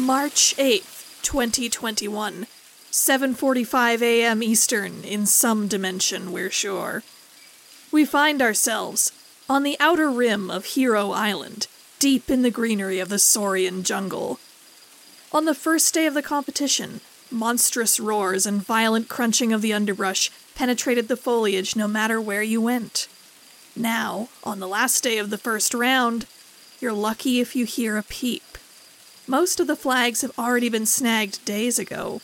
March 8th, 2021. 7:45 a.m. Eastern in some dimension, we're sure. We find ourselves on the outer rim of Hero Island, deep in the greenery of the Saurian jungle. On the first day of the competition, monstrous roars and violent crunching of the underbrush penetrated the foliage no matter where you went. Now, on the last day of the first round, you're lucky if you hear a peep. Most of the flags have already been snagged days ago.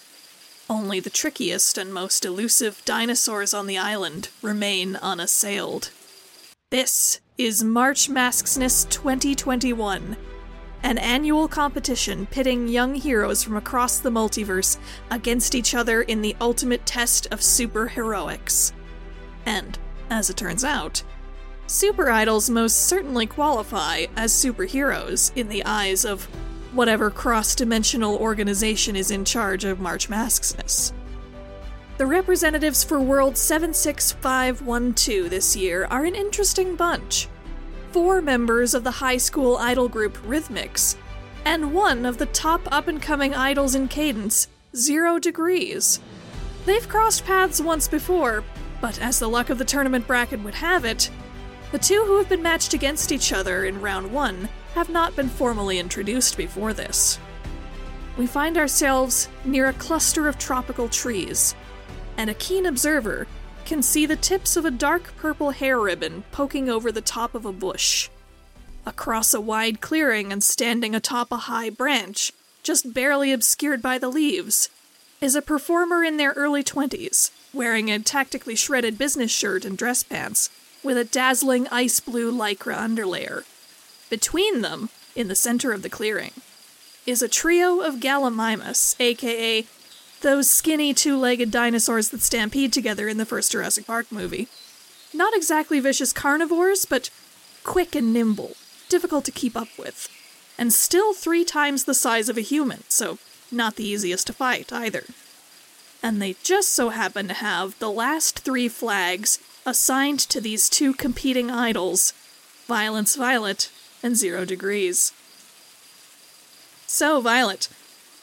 Only the trickiest and most elusive dinosaurs on the island remain unassailed. This is March Masksness 2021, an annual competition pitting young heroes from across the multiverse against each other in the ultimate test of superheroics. And, as it turns out, super idols most certainly qualify as superheroes in the eyes of whatever cross dimensional organization is in charge of March Masksness. The representatives for World 76512 this year are an interesting bunch. Four members of the high school idol group Rhythmics, and one of the top up and coming idols in Cadence, Zero Degrees. They've crossed paths once before, but as the luck of the tournament bracket would have it, the two who have been matched against each other in round one have not been formally introduced before this. We find ourselves near a cluster of tropical trees, and a keen observer can see the tips of a dark purple hair ribbon poking over the top of a bush. Across a wide clearing and standing atop a high branch, just barely obscured by the leaves, is a performer in their early 20s, wearing a tactically shredded business shirt and dress pants, with a dazzling ice blue lycra underlayer. Between them, in the center of the clearing, is a trio of Gallimimus, aka those skinny two legged dinosaurs that stampede together in the first Jurassic Park movie. Not exactly vicious carnivores, but quick and nimble, difficult to keep up with, and still three times the size of a human, so not the easiest to fight either. And they just so happen to have the last three flags assigned to these two competing idols Violence Violet and Zero Degrees. So, Violet,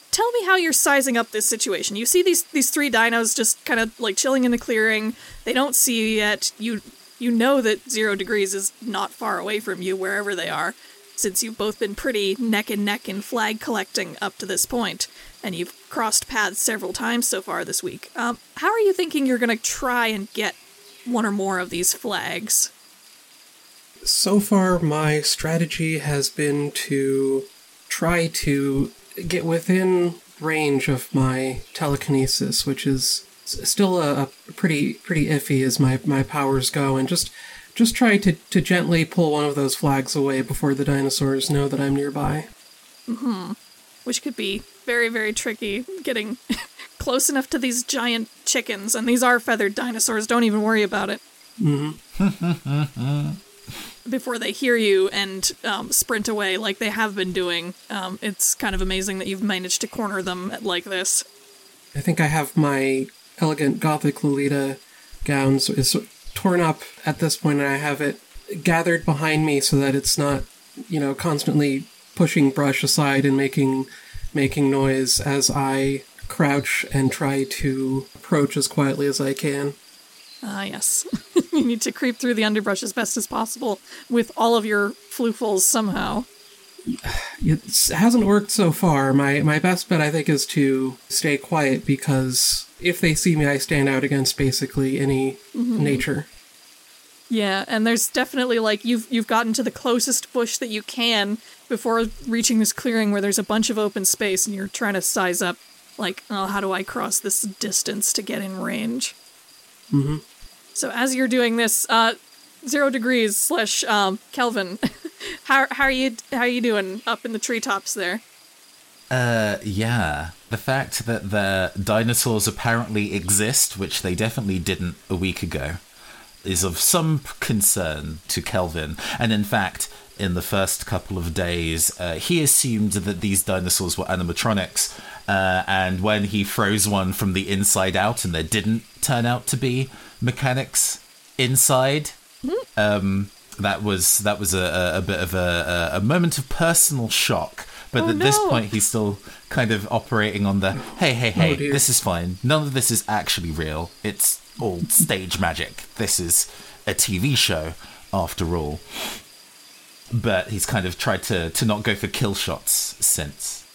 tell me how you're sizing up this situation. You see these these three dinos just kind of like chilling in the clearing. They don't see you yet. You you know that Zero Degrees is not far away from you wherever they are, since you've both been pretty neck and neck in flag collecting up to this point, and you've crossed paths several times so far this week. Um, how are you thinking you're to try and get one or more of these flags? So far, my strategy has been to try to get within range of my telekinesis, which is still a, a pretty pretty iffy as my, my powers go, and just just try to, to gently pull one of those flags away before the dinosaurs know that I'm nearby. Hmm. Which could be very, very tricky getting close enough to these giant chickens, and these are feathered dinosaurs, don't even worry about it. Mm-hmm. Before they hear you and um, sprint away like they have been doing, um, it's kind of amazing that you've managed to corner them like this. I think I have my elegant gothic Lolita gowns is torn up at this point, and I have it gathered behind me so that it's not, you know, constantly pushing brush aside and making making noise as I crouch and try to approach as quietly as I can. Ah, yes. you need to creep through the underbrush as best as possible with all of your floofles somehow. It hasn't worked so far. My my best bet, I think, is to stay quiet because if they see me, I stand out against basically any nature. Yeah, and there's definitely like you've you've gotten to the closest bush that you can before reaching this clearing where there's a bunch of open space and you're trying to size up like, oh, how do I cross this distance to get in range? hmm So as you're doing this, uh, zero degrees slash um, Kelvin, how how are you how are you doing up in the treetops there? Uh, yeah. The fact that the dinosaurs apparently exist, which they definitely didn't a week ago, is of some concern to Kelvin. And in fact, in the first couple of days, uh, he assumed that these dinosaurs were animatronics. Uh, and when he froze one from the inside out and there didn't turn out to be mechanics inside, um, that was that was a, a, bit of a, a, moment of personal shock But Oh, at this point, he's still kind of operating on the hey, hey, hey, Oh, this is fine. None of this is actually real. It's all stage magic. This is a TV show, after all. But he's kind of tried to, to not go for kill shots since.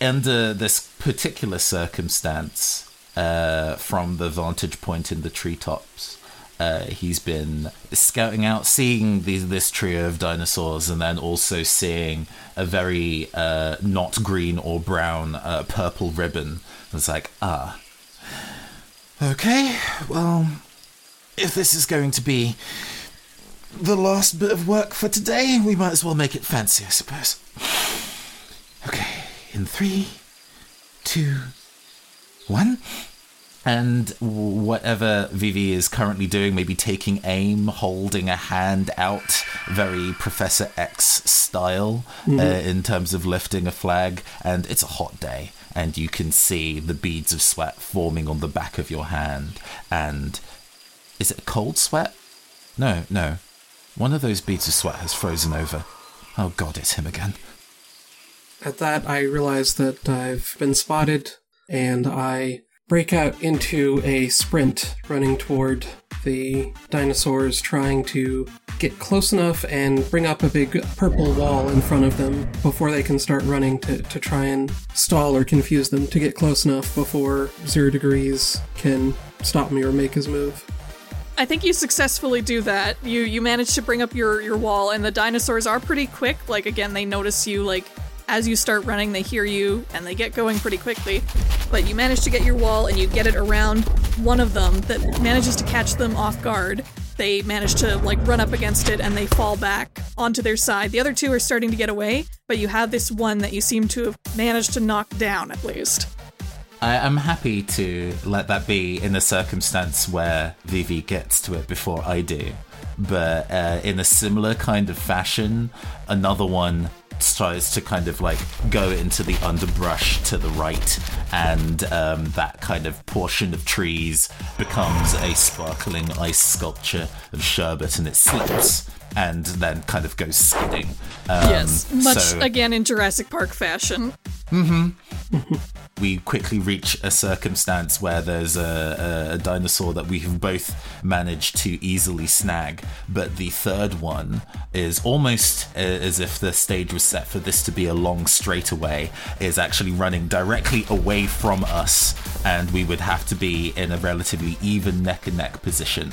Under this particular circumstance, uh, from the vantage point in the treetops, uh, he's been scouting out, seeing this trio of dinosaurs, and then also seeing a very uh, not green or brown uh, purple ribbon. It's like, ah. Okay, well, if this is going to be the last bit of work for today, we might as well make it fancy, I suppose. Okay, in three, two, one. And whatever Vivi is currently doing, maybe taking aim, holding a hand out, very Professor X style, uh, in terms of lifting a flag. And it's a hot day, and you can see the beads of sweat forming on the back of your hand. And is it a cold sweat? No, no. One of those beads of sweat has frozen over. Oh god, it's him again. At that, I realize that I've been spotted, and I break out into a sprint running toward the dinosaurs, trying to get close enough and bring up a big purple wall in front of them before they can start running to, to try and stall or confuse them to get close enough before Zero Degrees can stop me or make his move. I think you successfully do that. You you manage to bring up your your wall, and the dinosaurs are pretty quick. Like again, they notice you. Like as you start running, they hear you, and they get going pretty quickly. But you manage to get your wall, and you get it around one of them that manages to catch them off guard. They manage to like run up against it, and they fall back onto their side. The other two are starting to get away, but you have this one that you seem to have managed to knock down at least. I am happy to let that be in a circumstance where Vivi gets to it before I do. But uh, in a similar kind of fashion, another one tries to kind of like go into the underbrush to the right, and um, that kind of portion of trees becomes a sparkling ice sculpture of sherbet, and it slips and then kind of goes skidding. Um, yes, much so- again in Jurassic Park fashion. we quickly reach a circumstance where there's a, a, a dinosaur that we have both managed to easily snag, but the third one is almost uh, as if the stage was set for this to be a long straightaway, is actually running directly away from us, and we would have to be in a relatively even neck and neck position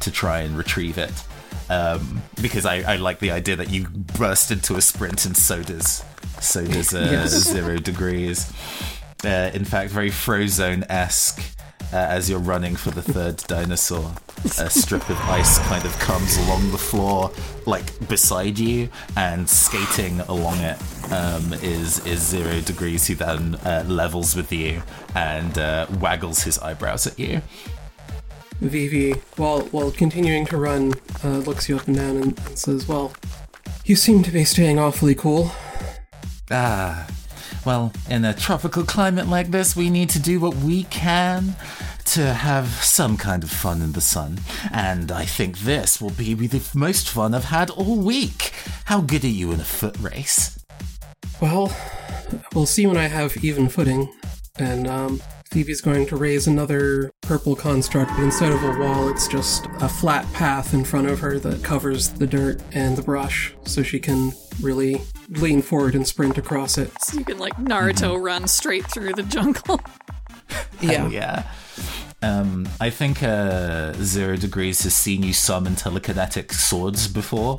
to try and retrieve it. Um, because I, I like the idea that you burst into a sprint and so does so does uh, Yes. zero degrees. Uh, in fact, very Frozone esque. Uh, as you're running for the third dinosaur, a strip of ice kind of comes along the floor, like beside you, and skating along it um, is is zero degrees. Who then uh, levels with you and uh, waggles his eyebrows at you. Vivi, while while continuing to run, uh, looks you up and down and, and says, "Well, you seem to be staying awfully cool." Ah, well, in a tropical climate like this, we need to do what we can to have some kind of fun in the sun. And I think this will be the most fun I've had all week. How good are you in a foot race? Well, we'll see when I have even footing. And um, Vivi's going to raise another purple construct, but instead of a wall, it's just a flat path in front of her that covers the dirt and the brush, so she can really lean forward and sprint across it. So you can like Naruto mm-hmm. run straight through the jungle. Yeah. Oh, yeah. Um, I think uh, Zero Degrees has seen you summon telekinetic swords before.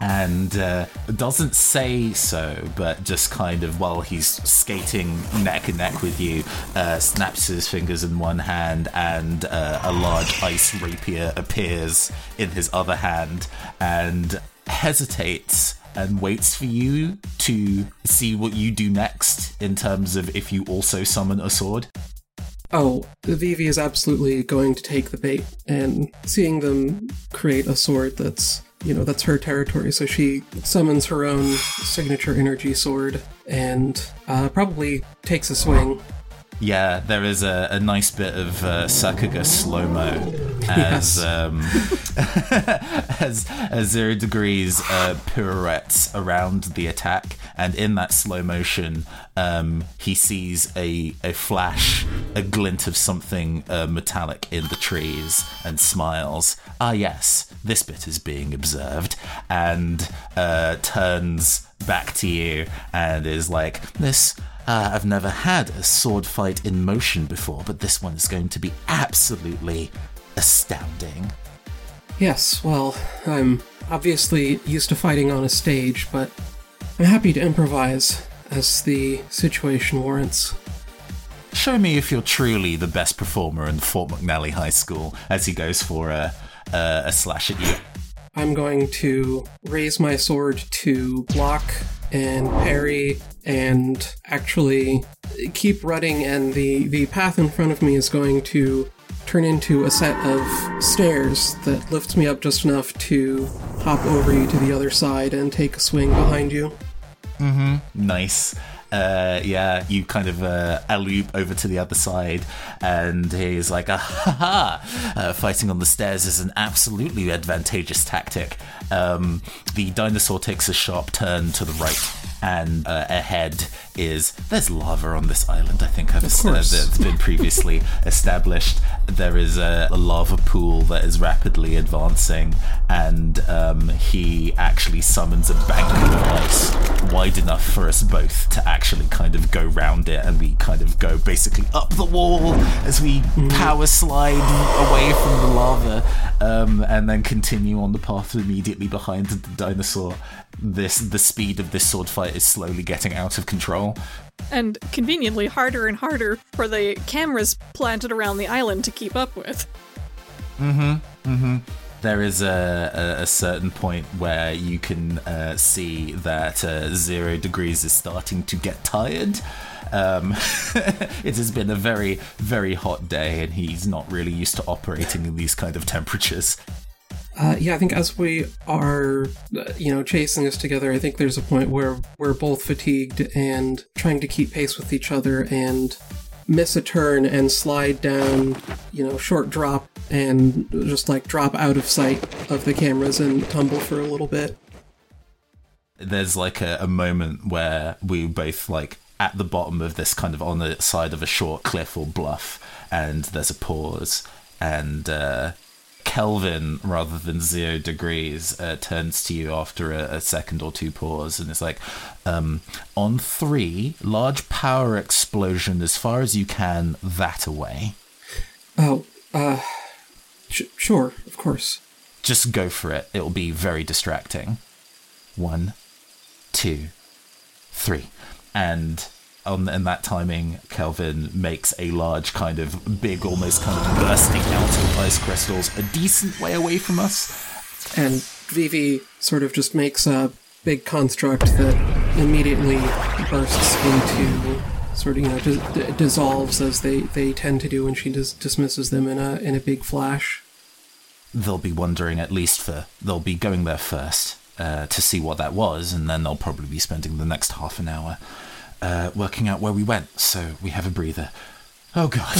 And uh, doesn't say so, but just kind of while he's skating neck and neck with you, uh, snaps his fingers in one hand, and uh, a large ice rapier appears in his other hand, and hesitates and waits for you to see what you do next in terms of if you also summon a sword. Oh, Vivi is absolutely going to take the bait, and seeing them create a sword that's, you know, that's her territory, so she summons her own signature energy sword and uh, probably takes a swing. Yeah, there is a, a nice bit of uh, Sakuga slow mo as um, as as zero degrees uh, pirouettes around the attack, and in that slow motion, um, he sees a a flash, a glint of something uh, metallic in the trees, and smiles. Ah, yes, this bit is being observed, and uh, turns back to you and is like, "This." Uh, I've never had a sword fight in motion before, but this one is going to be absolutely astounding. Yes, well, I'm obviously used to fighting on a stage, but I'm happy to improvise as the situation warrants. Show me if you're truly the best performer in Fort McNally High School as he goes for a, a, a slash at you. I'm going to raise my sword to block and parry and actually keep running and the, the path in front of me is going to turn into a set of stairs that lifts me up just enough to hop over you to the other side and take a swing behind you. Mm-hmm. Nice. Uh, yeah, you kind of uh, alloop over to the other side, and he's like, ah, ha, ha. Uh, fighting on the stairs is an absolutely advantageous tactic. Um, the dinosaur takes a sharp turn to the right, and uh, ahead is there's lava on this island. I think I've course. that's been previously established. There is a, a lava pool that is rapidly advancing, and um, he actually summons a bank of ice wide enough for us both to actually kind of go round it, and we kind of go basically up the wall as we power slide away from the lava, um, and then continue on the path immediately behind the dinosaur. This the speed of this sword fight is slowly getting out of control. And conveniently harder and harder for the cameras planted around the island to keep up with. Mm-hmm. Mm-hmm. There is a, a, a certain point where you can uh, see that uh, zero degrees is starting to get tired. Um, it has been a very, very hot day, and he's not really used to operating in these kind of temperatures. Uh, yeah, I think as we are, uh, you know, chasing this together, I think there's a point where we're both fatigued and trying to keep pace with each other and miss a turn and slide down, you know, short drop and just like drop out of sight of the cameras and tumble for a little bit. There's like a, a moment where we both like at the bottom of this kind of on the side of a short cliff or bluff, and there's a pause, and uh, Kelvin, rather than zero degrees, uh, turns to you after a, a second or two pause and is like, um, on three, large power explosion as far as you can that away. Oh, uh, sh- sure, of course. Just go for it. It'll be very distracting. One, two, three. And on in that timing, Kelvin makes a large kind of big, almost kind of bursting out of ice crystals a decent way away from us. And Vivi sort of just makes a big construct that immediately bursts into sort of you know dis- dissolves as they, they tend to do when she dis- dismisses them in a in a big flash. They'll be wondering at least for they'll be going there first uh, to see what that was, and then they'll probably be spending the next half an hour uh, working out where we went. So we have a breather. Oh God.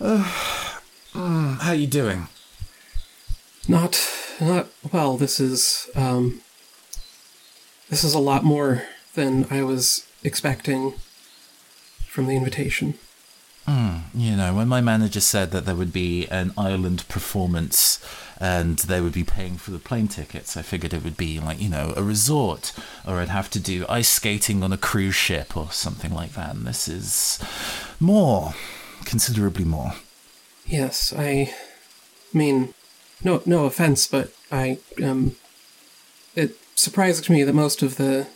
Mm, how you doing? Not not well. This is um. This is a lot more than I was expecting from the invitation. You know, when my manager said that there would be an island performance and they would be paying for the plane tickets, I figured it would be like, you know, a resort or I'd have to do ice skating on a cruise ship or something like that. And this is more, considerably more. Yes, I mean, no, no offense, but I um, it surprises me that most of the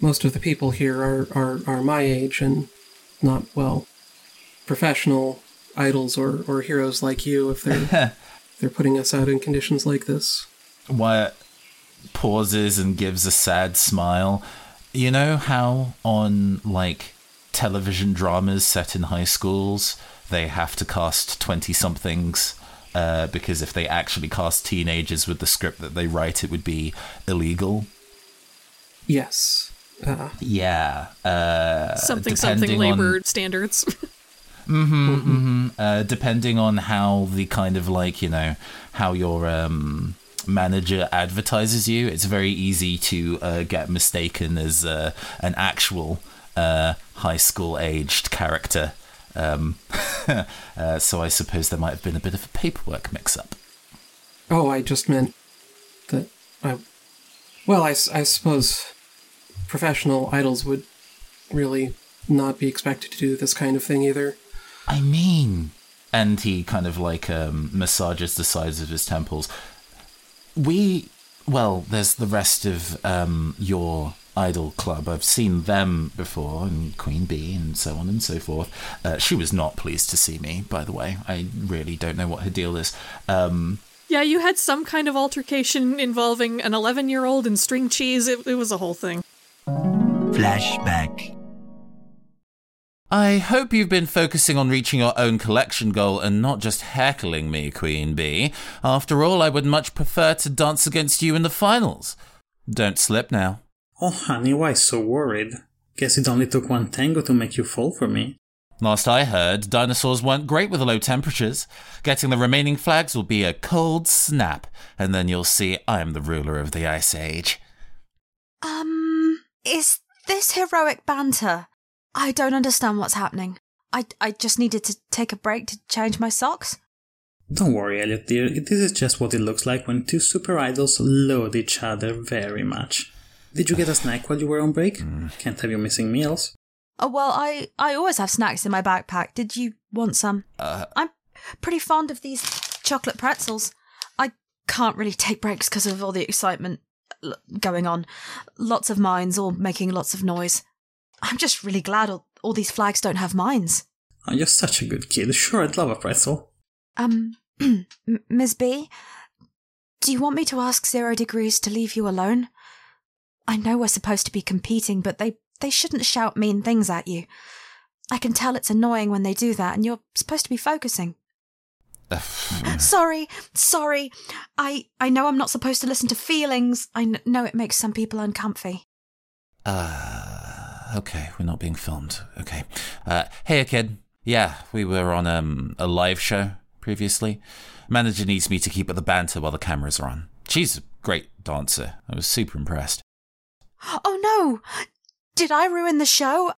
most of the people here are are, are my age and not well professional idols or, or heroes like you if they're they're putting us out in conditions like this. Wyatt pauses and gives a sad smile. You know how on like television dramas set in high schools, they have to cast 20 somethings uh, because if they actually cast teenagers with the script that they write, it would be illegal. Yes. Yeah. Uh, something something depending on- labor standards. uh, depending on how the kind of like you know how your um, manager advertises you, it's very easy to uh, get mistaken as uh, an actual uh, high school aged character. Um, uh, so I suppose there might have been a bit of a paperwork mix up. Oh, I just meant that I. Well, I, I suppose professional idols would really not be expected to do this kind of thing either. I mean, and he kind of like um, massages the sides of his temples. We, well, there's the rest of um, your idol club. I've seen them before, and Queen Bee, and so on and so forth. Uh, she was not pleased to see me, by the way. I really don't know what her deal is. Um, yeah, you had some kind of altercation involving an 11 year old and string cheese. It, it was a whole thing. Flashback. I hope you've been focusing on reaching your own collection goal and not just heckling me, Queen Bee. After all, I would much prefer to dance against you in the finals. Don't slip now. Oh, honey, why so worried? Guess it only took one tango to make you fall for me. Last I heard, dinosaurs weren't great with the low temperatures. Getting the remaining flags will be a cold snap, and then you'll see I'm the ruler of the Ice Age. Um, is this heroic banter? I don't understand what's happening. I, I just needed to take a break to change my socks. Don't worry, Elliot dear, this is just what it looks like when two super idols load each other very much. Did you get a snack while you were on break? Can't have you missing meals. Oh, well, I, I always have snacks in my backpack. Did you want some? Uh, I'm pretty fond of these chocolate pretzels. I can't really take breaks because of all the excitement going on. Lots of minds all making lots of noise. I'm just really glad all, all these flags don't have mines. Oh, you're such a good kid. Sure, I'd love a pretzel. Um, M- Ms. B, do you want me to ask Zero Degrees to leave you alone? I know we're supposed to be competing, but they, they shouldn't shout mean things at you. I can tell it's annoying when they do that, and you're supposed to be focusing. sorry, sorry. I, I know I'm not supposed to listen to feelings. I know it makes some people uncomfy. Uh, okay, we're not being filmed. Okay. Uh, hey, kid. Yeah, we were on um, a live show previously. Manager needs me to keep up the banter while the cameras are on. She's a great dancer. I was super impressed. Oh no! Did I ruin the show?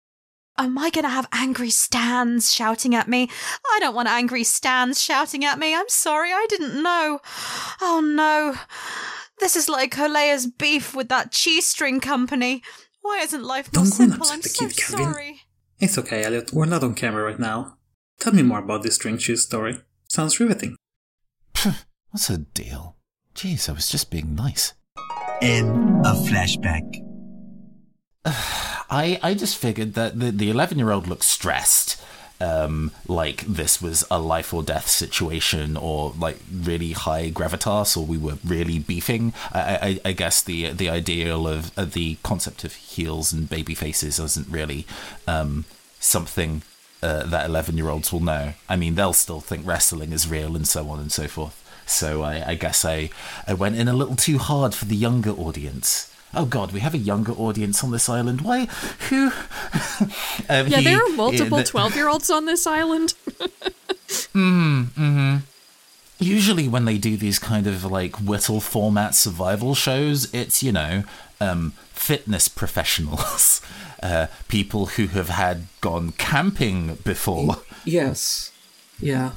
Am I gonna have angry stands shouting at me? I don't want angry stands shouting at me. I'm sorry, I didn't know. Oh no. This is like Holea's beef with that cheese string company. Why isn't life more Don't go and simple? I'm the so kid, Calvin. sorry. It's okay, Elliot. We're not on camera right now. Tell me more about this string cheese story. Sounds riveting. What's the deal? Jeez, I was just being nice. In a flashback. I, I just figured that the, the 11 year old looked stressed. Um, like this was a life or death situation, or like really high gravitas, or we were really beefing. I, I, I guess the the ideal of, of the concept of heels and baby faces isn't really um, something uh, that 11 year olds will know. I mean, they'll still think wrestling is real and so on and so forth. So I, I guess I, I went in a little too hard for the younger audience. Oh God, we have a younger audience on this island. Why? Who? um, Yeah, he- there are multiple 12 year olds on this island. usually when they do these kind of like whittle format survival shows it's you know um, fitness professionals uh, people who have had gone camping before Yes. Yeah.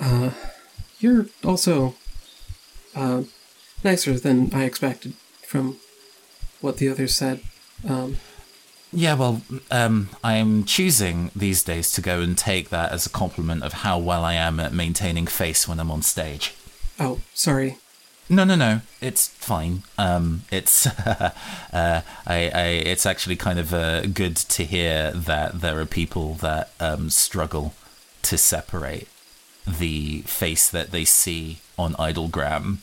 Uh, you're also uh, nicer than I expected from what the others said. Um, yeah well um, i'm choosing these days to go and take that as a compliment of how well i am at maintaining face when i'm on stage oh, sorry. No, no, no. It's fine. Um, it's uh, I, I, it's actually kind of uh, good to hear that there are people that um, struggle to separate the face that they see on Idolgram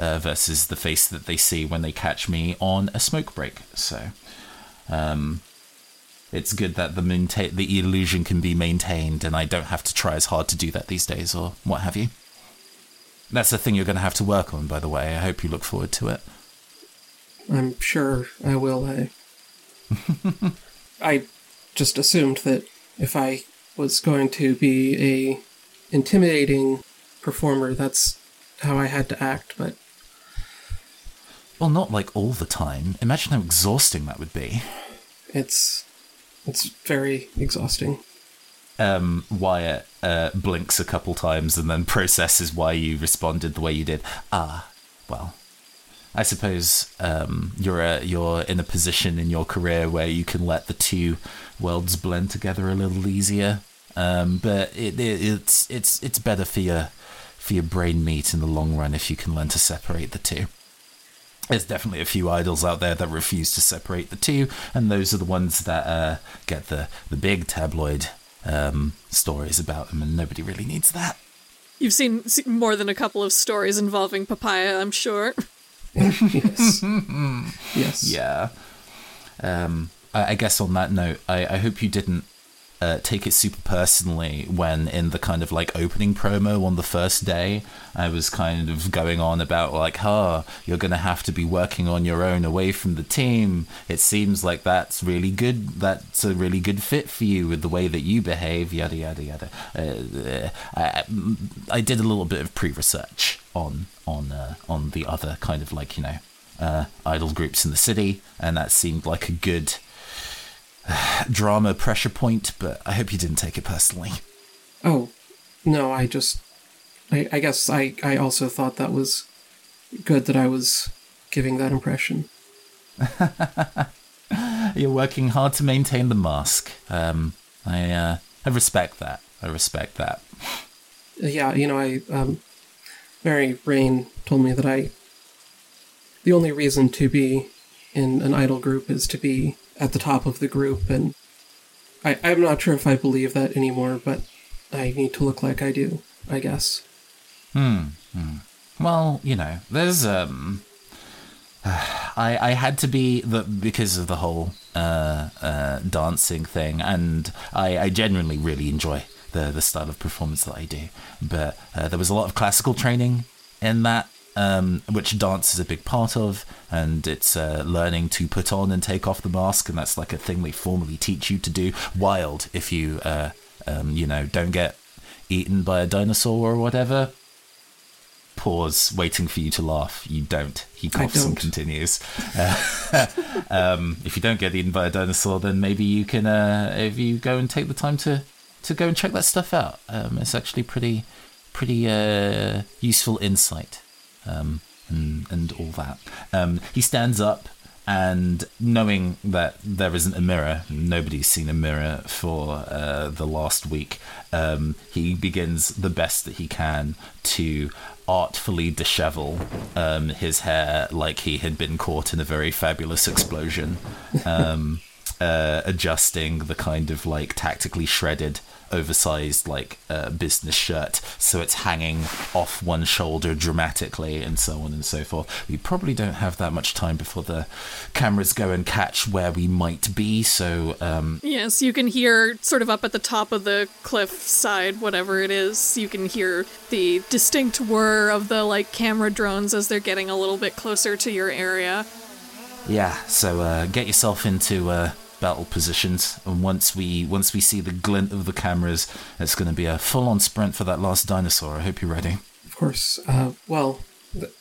uh, versus the face that they see when they catch me on a smoke break. So, um, it's good that the the illusion can be maintained, and I don't have to try as hard to do that these days, or what have you. That's the thing you're going to have to work on, by the way. I hope you look forward to it. I'm sure I will. I, I just assumed that if I was going to be a intimidating performer, that's how I had to act. But Well, not like all the time. Imagine how exhausting that would be. it's it's very exhausting. um, Wyatt uh, blinks a couple times and then processes why you responded the way you did. Ah, well, I suppose um, you're a, you're in a position in your career where you can let the two worlds blend together a little easier. Um, but it, it, it's it's it's better for your for your brain meat in the long run if you can learn to separate the two. There's definitely a few idols out there that refuse to separate the two, and those are the ones that uh, get the, the big tabloid um, stories about them, and nobody really needs that. You've seen, seen more than a couple of stories involving papaya, I'm sure. yes. yes. Yeah. Um, I, I guess on that note, I, I hope you didn't uh, take it super personally when in the kind of like opening promo on the first day, I was kind of going on about like, huh, you're going to have to be working on your own away from the team. It seems like that's really good. That's a really good fit for you with the way that you behave, yada, yada, yada. Uh, I, I did a little bit of pre-research on, on, uh, on the other kind of like, you know, uh, idol groups in the city, and that seemed like a good drama pressure point, but I hope you didn't take it personally. Oh, no, I just. I, I guess I, I also thought that was good that I was giving that impression. You're working hard to maintain the mask. Um, I, uh, I respect that. I respect that. Yeah, you know, I. Um, Mary Rain told me that I. The only reason to be in an idol group is to be at the top of the group, and I, I'm not sure if I believe that anymore, but I need to look like I do, I guess. Well, you know, there's um, I I had to be the because of the whole uh, uh, dancing thing, and I I genuinely really enjoy the the style of performance that I do. But uh, there was a lot of classical training in that. Um, which dance is a big part of, and it's uh, learning to put on and take off the mask, and that's like a thing they formally teach you to do. Wild if you, uh, um, you know, don't get eaten by a dinosaur or whatever pause, waiting for you to laugh. You don't. He coughs and don't. continues. Uh, um, if you don't get eaten by a dinosaur, then maybe you can. Uh, if you go and take the time to to go and check that stuff out, um, it's actually pretty pretty uh, useful insight um, and and all that. Um, he stands up. And knowing that there isn't a mirror, nobody's seen a mirror for uh, the last week, um, he begins the best that he can to artfully dishevel um, his hair like he had been caught in a very fabulous explosion, um, uh, adjusting the kind of like tactically shredded, oversized like uh, business shirt so it's hanging off one shoulder dramatically and so on and so forth. We probably don't have that much time before the cameras go and catch where we might be, so um, Yes, you can hear sort of up at the top of the cliff side, whatever it is, you can hear the distinct whir of the like camera drones as they're getting a little bit closer to your area. Yeah, so uh, get yourself into uh, battle positions, and once we once we see the glint of the cameras, it's going to be a full-on sprint for that last dinosaur. I hope you're ready. Of course. Uh, well, th-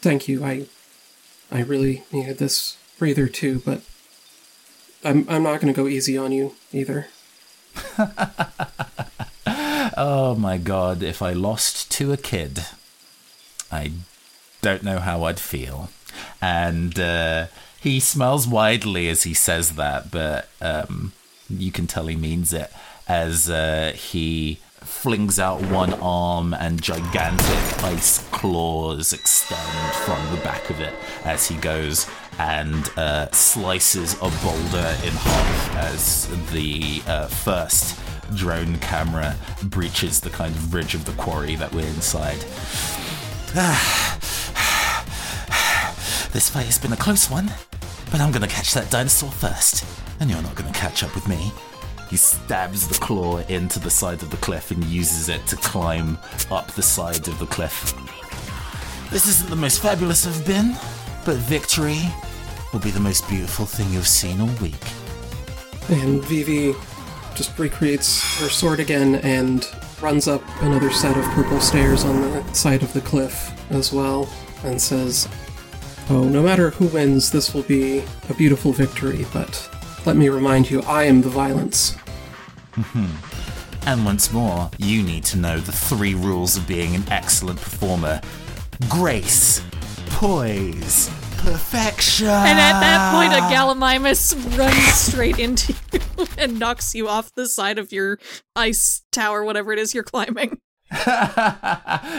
thank you. I, I really needed this breather too, but I'm I'm not going to go easy on you either. Oh my god, if I lost to a kid, I don't know how I'd feel. And uh, he smiles widely as he says that, but um, you can tell he means it as uh, he flings out one arm and gigantic ice claws extend from the back of it as he goes and uh, slices a boulder in half as the uh, first drone camera breaches the kind of ridge of the quarry that we're inside. This fight has been a close one, but I'm gonna catch that dinosaur first, and you're not gonna catch up with me. He stabs the claw into the side of the cliff and uses it to climb up the side of the cliff. This isn't the most fabulous I've been, but victory will be the most beautiful thing you've seen all week. And Vivi just recreates her sword again and runs up another set of purple stairs on the side of the cliff as well and says, Oh, no matter who wins, this will be a beautiful victory, but let me remind you, I am the violence. Mm-hmm. And once more, you need to know the three rules of being an excellent performer grace, poise, perfection. And at that point, a Gallimimus runs straight into you and knocks you off the side of your ice tower, whatever it is you're climbing.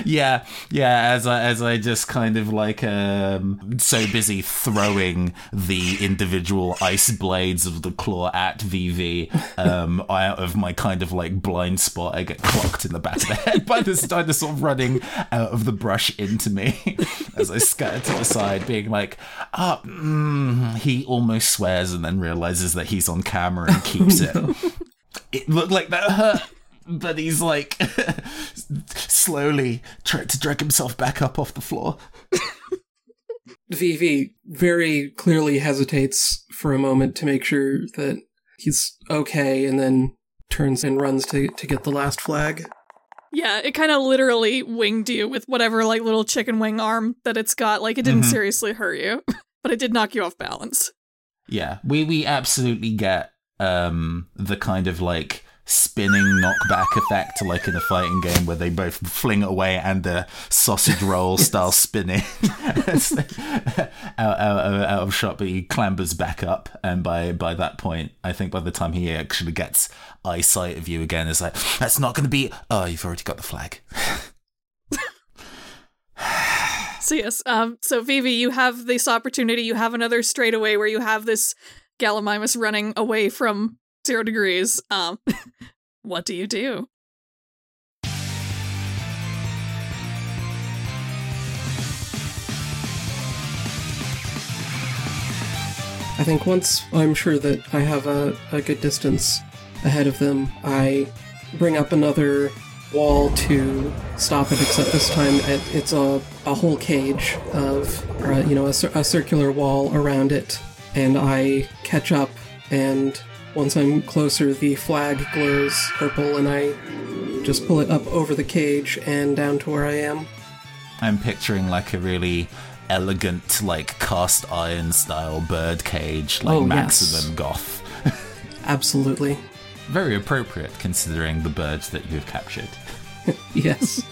yeah, yeah. As I as I just kind of like um so busy throwing the individual ice blades of the claw at Vivi, um, out of my kind of like blind spot, I get clocked in the back of the head by this dinosaur running out of the brush into me as I scatter to the side, being like, "Ah." mm, he almost swears and then realizes that he's on camera and keeps it. It looked like that hurt but he's like slowly trying to drag himself back up off the floor. Vivi very clearly hesitates for a moment to make sure that he's okay and then turns and runs to, to get the last flag. Yeah, it kind of literally winged you with whatever like little chicken wing arm that it's got. Like it didn't Mhm. seriously hurt you, but it did knock you off balance. Yeah, we we absolutely get um the kind of like spinning knockback effect like in a fighting game where they both fling it away and the sausage roll style spinning. Out, out, out, of shot but he clambers back up and by by that point i think by the time he actually gets eyesight of you again it's like that's not going to be oh you've already got the flag. So yes, um, so Vivi, you have this opportunity. You have another straightaway where you have this Gallimimus running away from zero degrees. Um, what do you do? I think once I'm sure that I have a, a good distance ahead of them, I bring up another wall to stop it, except this time it, it's a, a whole cage of, or, you know, a, a circular wall around it, and I catch up, and once I'm closer, the flag glows purple, and I just pull it up over the cage and down to where I am. I'm picturing like a really elegant, like cast iron style bird cage, like Oh, yes. goth. Absolutely. Very appropriate considering the birds that you have captured. Yes.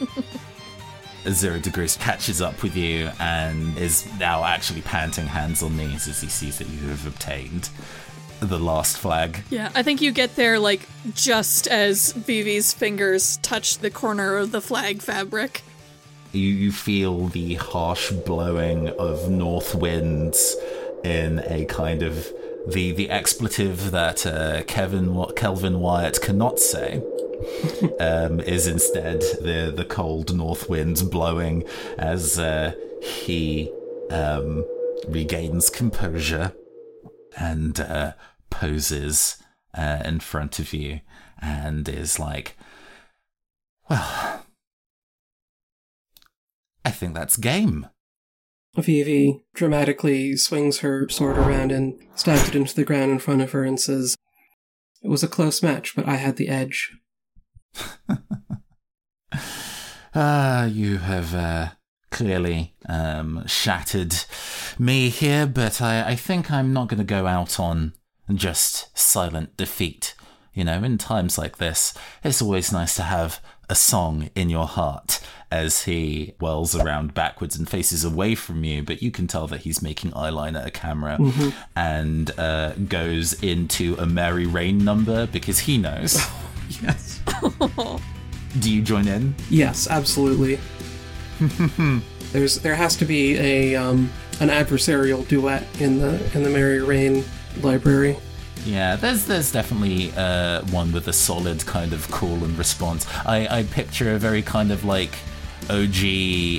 Zero Degrees catches up with you and is now actually panting hands on knees as he sees that you have obtained the last flag. Yeah, I think you get there like just as Vivi's fingers touch the corner of the flag fabric. You, you feel the harsh blowing of north winds in a kind of the the expletive that uh, Kevin Kelvin Wyatt cannot say. um, is instead the the cold north winds blowing as uh, he um, regains composure and uh, poses uh, in front of you and is like, well, I think that's game. Vivi dramatically swings her sword around and stabs it into the ground in front of her and says, It was a close match, but I had the edge. Ah, you have uh, clearly um, shattered me here, but I, I think I'm not going to go out on just silent defeat. You know, in times like this, it's always nice to have a song in your heart as he whirls around backwards and faces away from you, but you can tell that he's making eyeliner at a camera and uh, goes into a Mary Rain number because he knows. Yes. Do you join in? Yes, absolutely. There's there has to be a um, an adversarial duet in the in the Mary Rain library. Yeah, there's there's definitely uh, one with a solid kind of call and response. I, I picture a very kind of like OG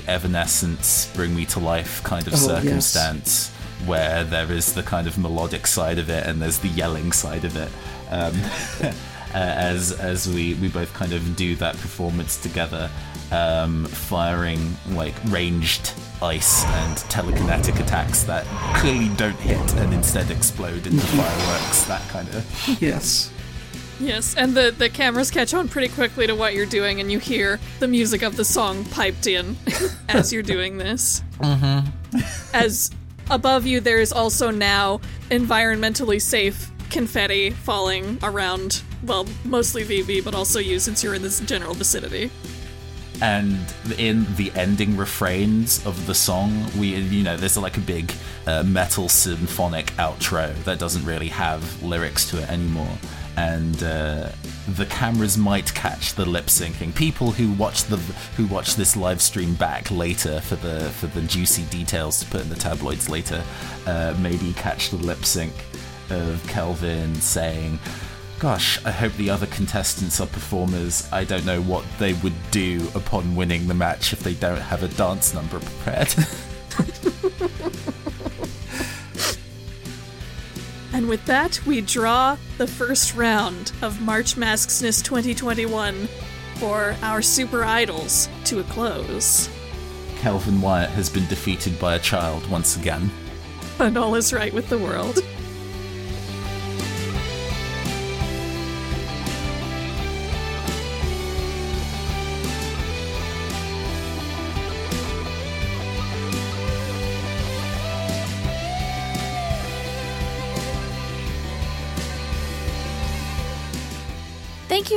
Evanescence, Bring Me to Life kind of Oh, yes. circumstance where there is the kind of melodic side of it and there's the yelling side of it. Um, uh, as as we we both kind of do that performance together, um, firing like ranged ice and telekinetic attacks that clearly don't hit and instead explode into fireworks. That kind of Yes. Yes, and the, the cameras catch on pretty quickly to what you're doing, and you hear the music of the song piped in as you're doing this. Mm-hmm. as above you, there is also now environmentally safe confetti falling around, well, mostly Vivi, but also you since you're in this general vicinity. and in the ending refrains of the song we you know there's like a big uh, metal symphonic outro that doesn't really have lyrics to it anymore and uh, the cameras might catch the lip syncing people who watch the who watch this live stream back later for the for the juicy details to put in the tabloids later uh, maybe catch the lip sync of kelvin saying Gosh, I hope the other contestants are performers. I don't know what they would do upon winning the match if they don't have a dance number prepared. And with that, we draw the first round of March Masksness 2021 for our super idols to a close. Kelvin Wyatt has been defeated by a child once again. And all is right with the world.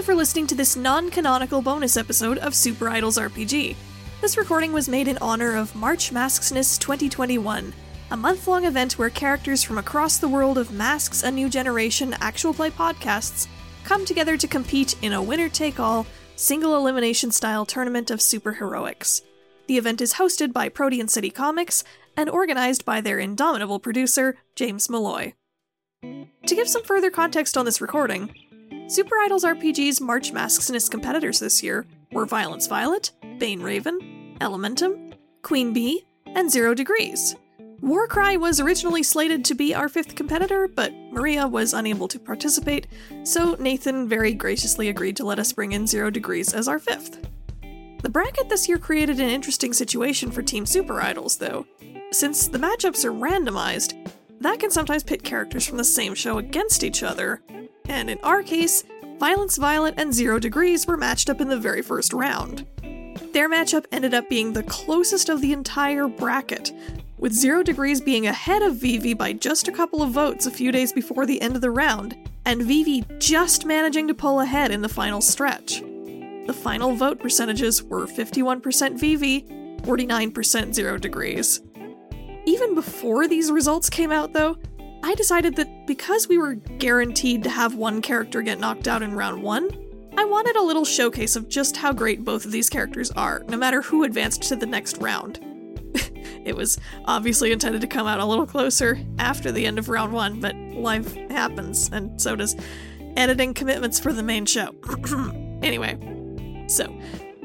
for listening to this non canonical bonus episode of Super Idols RPG. This recording was made in honor of March Masksness 2021, a month long event where characters from across the world of Masks A New Generation actual play podcasts come together to compete in a winner take all, single elimination style tournament of superheroics. The event is hosted by Protean City Comics and organized by their indomitable producer, James Malloy. To give some further context on this recording, Super Idols RPG's March masks and its competitors this year were Violence Violet, Bane Raven, Elementum, Queen Bee, and Zero Degrees. Warcry was originally slated to be our fifth competitor, but Maria was unable to participate, so Nathan very graciously agreed to let us bring in Zero Degrees as our fifth. The bracket this year created an interesting situation for Team Super Idols, though. Since the matchups are randomized, that can sometimes pit characters from the same show against each other, and in our case, Violence Violet and Zero Degrees were matched up in the very first round. Their matchup ended up being the closest of the entire bracket, with Zero Degrees being ahead of Vivi by just a couple of votes a few days before the end of the round, and Vivi just managing to pull ahead in the final stretch. The final vote percentages were 51% Vivi, 49% Zero Degrees. Even before these results came out, though, I decided that because we were guaranteed to have one character get knocked out in round one, I wanted a little showcase of just how great both of these characters are, no matter who advanced to the next round. it was obviously intended to come out a little closer after the end of round one, but life happens, and so does editing commitments for the main show. anyway, so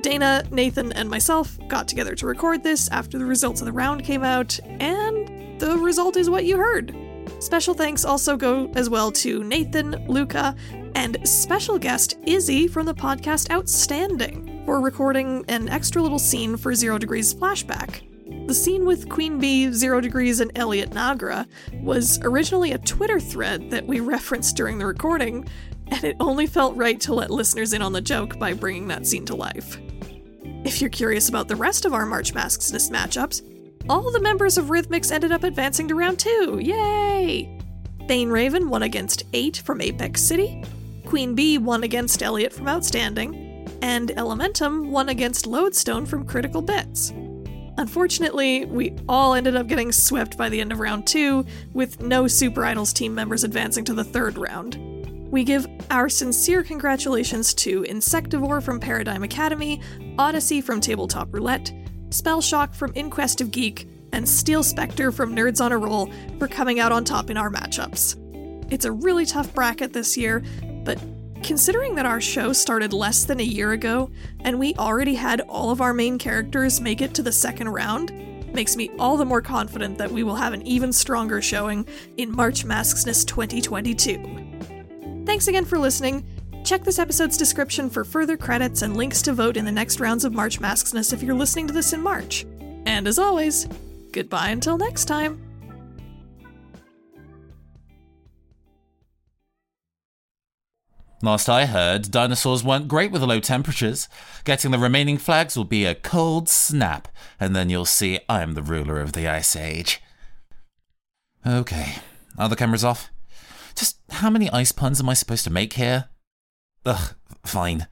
Dana, Nathan, and myself got together to record this after the results of the round came out, and the result is what you heard. Special thanks also go as well to Nathan, Luca, and special guest Izzy from the podcast Outstanding for recording an extra little scene for Zero Degrees Flashback. The scene with Queen Bee, Zero Degrees, and Elliot Nagra was originally a Twitter thread that we referenced during the recording, and it only felt right to let listeners in on the joke by bringing that scene to life. If you're curious about the rest of our March Masksness matchups, all the members of Rhythmix ended up advancing to round two. Yay! Bane Raven won against 8 from Apex City, Queen Bee won against Elliot from Outstanding, and Elementum won against Lodestone from Critical Bits. Unfortunately, we all ended up getting swept by the end of round two, with no Super Idols team members advancing to the third round. We give our sincere congratulations to Insectivore from Paradigm Academy, Odyssey from Tabletop Roulette, Spellshock from Inquest of Geek, and Steel Spectre from Nerds on a Roll for coming out on top in our matchups. It's a really tough bracket this year, but considering that our show started less than a year ago and we already had all of our main characters make it to the second round, makes me all the more confident that we will have an even stronger showing in March Masksness 2022. Thanks again for listening. Check this episode's description for further credits and links to vote in the next rounds of March Masksness if you're listening to this in March. And as always, goodbye until next time. Last I heard, dinosaurs weren't great with the low temperatures. Getting the remaining flags will be a cold snap, and then you'll see I'm the ruler of the Ice Age. Okay, are the cameras off? Just how many ice puns am I supposed to make here? Ugh, fine.